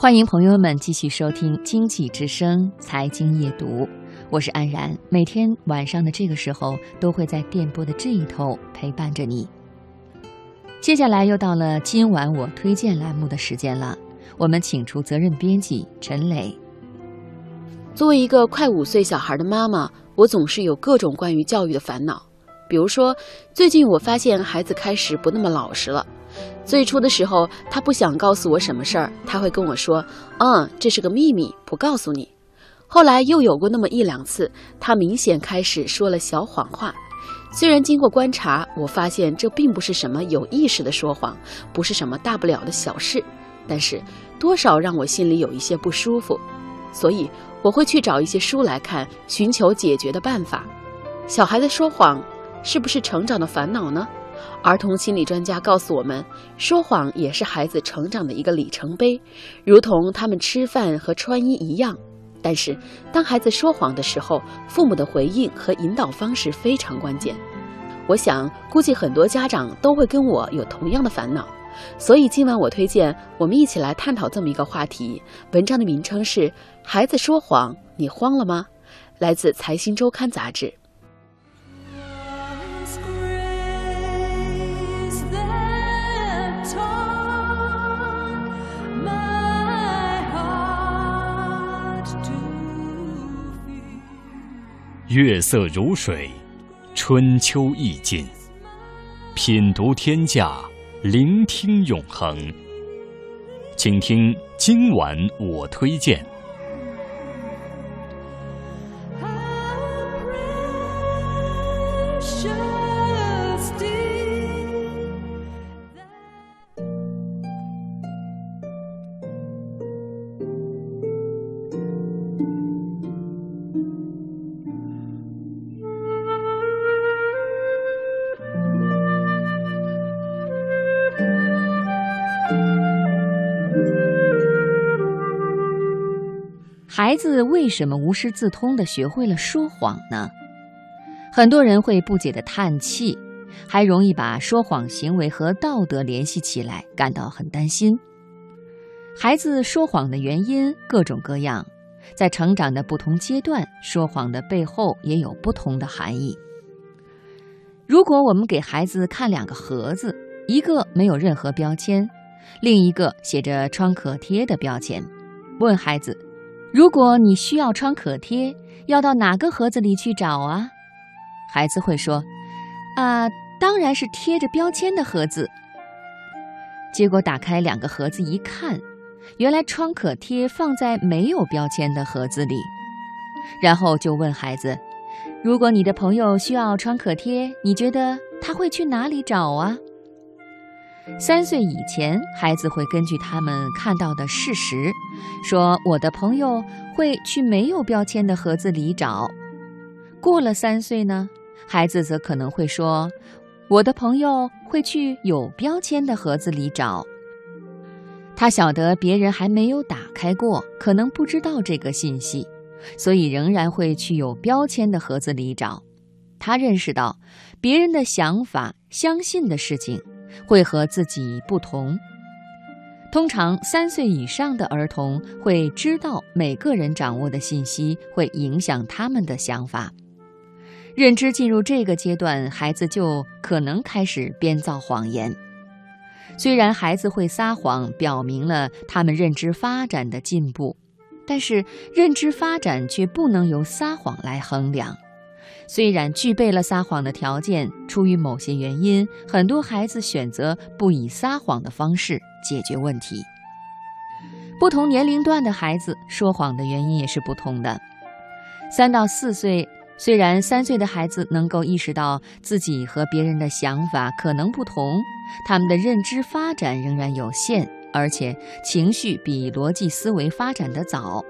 欢迎朋友们继续收听《经济之声》财经夜读，我是安然。每天晚上的这个时候，都会在电波的这一头陪伴着你。接下来又到了今晚我推荐栏目的时间了，我们请出责任编辑陈磊。作为一个快五岁小孩的妈妈，我总是有各种关于教育的烦恼。比如说，最近我发现孩子开始不那么老实了。最初的时候，他不想告诉我什么事儿，他会跟我说：“嗯，这是个秘密，不告诉你。”后来又有过那么一两次，他明显开始说了小谎话。虽然经过观察，我发现这并不是什么有意识的说谎，不是什么大不了的小事，但是多少让我心里有一些不舒服，所以我会去找一些书来看，寻求解决的办法。小孩子说谎，是不是成长的烦恼呢？儿童心理专家告诉我们，说谎也是孩子成长的一个里程碑，如同他们吃饭和穿衣一样。但是，当孩子说谎的时候，父母的回应和引导方式非常关键。我想，估计很多家长都会跟我有同样的烦恼。所以，今晚我推荐我们一起来探讨这么一个话题。文章的名称是《孩子说谎，你慌了吗》，来自《财新周刊》杂志。月色如水，春秋意境。品读天下，聆听永恒。请听今晚我推荐。孩子为什么无师自通的学会了说谎呢？很多人会不解的叹气，还容易把说谎行为和道德联系起来，感到很担心。孩子说谎的原因各种各样，在成长的不同阶段，说谎的背后也有不同的含义。如果我们给孩子看两个盒子，一个没有任何标签，另一个写着“创可贴”的标签，问孩子。如果你需要创可贴，要到哪个盒子里去找啊？孩子会说：“啊，当然是贴着标签的盒子。”结果打开两个盒子一看，原来创可贴放在没有标签的盒子里。然后就问孩子：“如果你的朋友需要创可贴，你觉得他会去哪里找啊？”三岁以前，孩子会根据他们看到的事实，说我的朋友会去没有标签的盒子里找。过了三岁呢，孩子则可能会说，我的朋友会去有标签的盒子里找。他晓得别人还没有打开过，可能不知道这个信息，所以仍然会去有标签的盒子里找。他认识到别人的想法、相信的事情。会和自己不同。通常三岁以上的儿童会知道每个人掌握的信息会影响他们的想法。认知进入这个阶段，孩子就可能开始编造谎言。虽然孩子会撒谎，表明了他们认知发展的进步，但是认知发展却不能由撒谎来衡量。虽然具备了撒谎的条件，出于某些原因，很多孩子选择不以撒谎的方式解决问题。不同年龄段的孩子说谎的原因也是不同的。三到四岁，虽然三岁的孩子能够意识到自己和别人的想法可能不同，他们的认知发展仍然有限，而且情绪比逻辑思维发展的早。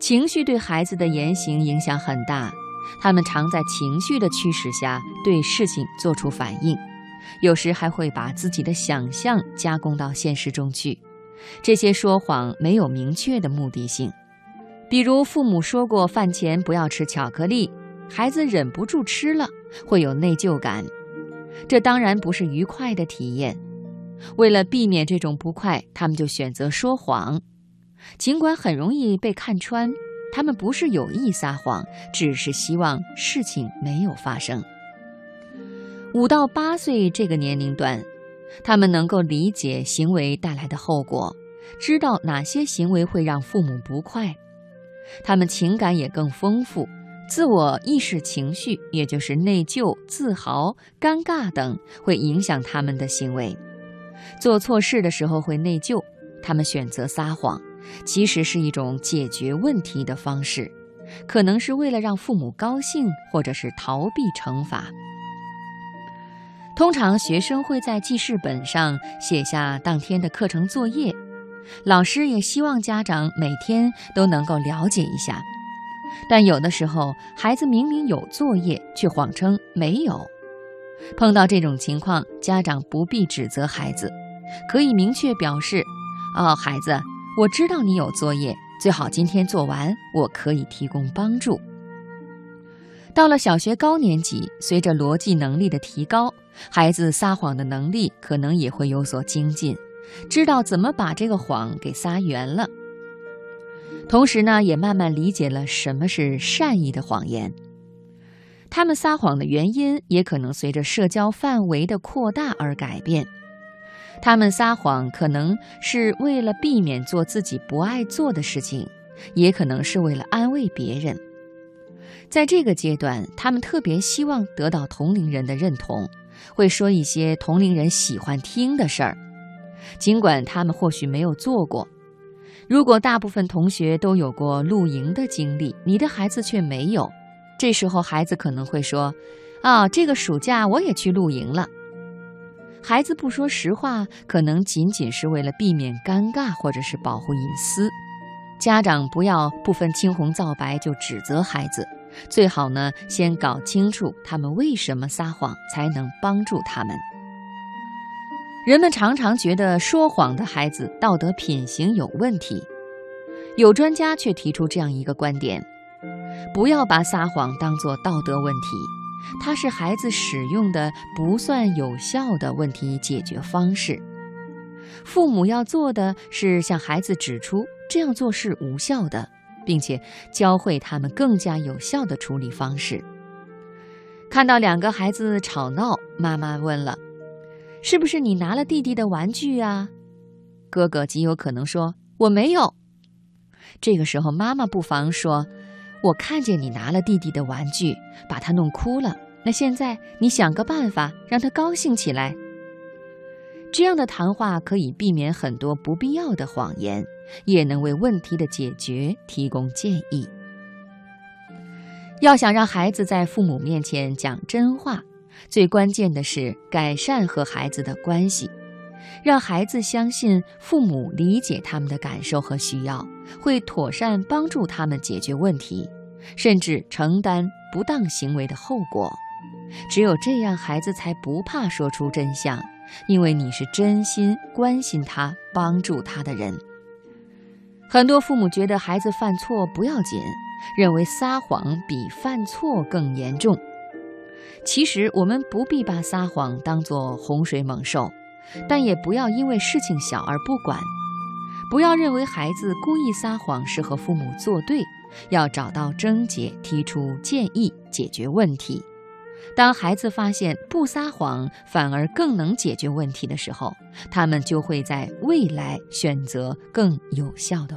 情绪对孩子的言行影响很大。他们常在情绪的驱使下对事情做出反应，有时还会把自己的想象加工到现实中去。这些说谎没有明确的目的性，比如父母说过饭前不要吃巧克力，孩子忍不住吃了，会有内疚感。这当然不是愉快的体验。为了避免这种不快，他们就选择说谎，尽管很容易被看穿，他们不是有意撒谎，只是希望事情没有发生。五到八岁这个年龄段，他们能够理解行为带来的后果，知道哪些行为会让父母不快，他们情感也更丰富。自我意识情绪，也就是内疚、自豪、尴尬等，会影响他们的行为。做错事的时候会内疚，他们选择撒谎，其实是一种解决问题的方式，可能是为了让父母高兴，或者是逃避惩罚。通常学生会在记事本上写下当天的课程作业，老师也希望家长每天都能够了解一下。但有的时候，孩子明明有作业，却谎称没有。碰到这种情况，家长不必指责孩子，可以明确表示：“哦，孩子，我知道你有作业，最好今天做完，我可以提供帮助。”到了小学高年级，随着逻辑能力的提高，孩子撒谎的能力可能也会有所精进，知道怎么把这个谎给撒圆了。同时呢，也慢慢理解了什么是善意的谎言。他们撒谎的原因也可能随着社交范围的扩大而改变。他们撒谎可能是为了避免做自己不爱做的事情，也可能是为了安慰别人。在这个阶段，他们特别希望得到同龄人的认同，会说一些同龄人喜欢听的事儿，尽管他们或许没有做过。如果大部分同学都有过露营的经历，你的孩子却没有，这时候孩子可能会说：“啊，这个暑假我也去露营了。”孩子不说实话，可能仅仅是为了避免尴尬，或者是保护隐私。家长不要不分青红皂白就指责孩子，最好呢先搞清楚他们为什么撒谎，才能帮助他们。人们常常觉得说谎的孩子道德品行有问题，有专家却提出这样一个观点：不要把撒谎当作道德问题，它是孩子使用的不算有效的问题解决方式。父母要做的是向孩子指出这样做是无效的，并且教会他们更加有效的处理方式。看到两个孩子吵闹，妈妈问了。是不是你拿了弟弟的玩具啊？哥哥极有可能说我没有。这个时候，妈妈不妨说：“我看见你拿了弟弟的玩具，把他弄哭了。那现在你想个办法让他高兴起来。”这样的谈话可以避免很多不必要的谎言，也能为问题的解决提供建议。要想让孩子在父母面前讲真话。最关键的是改善和孩子的关系，让孩子相信父母理解他们的感受和需要，会妥善帮助他们解决问题，甚至承担不当行为的后果。只有这样，孩子才不怕说出真相，因为你是真心关心他、帮助他的人。很多父母觉得孩子犯错不要紧，认为撒谎比犯错更严重。其实我们不必把撒谎当作洪水猛兽，但也不要因为事情小而不管。不要认为孩子故意撒谎是和父母作对，要找到症结，提出建议，解决问题。当孩子发现不撒谎反而更能解决问题的时候，他们就会在未来选择更有效的。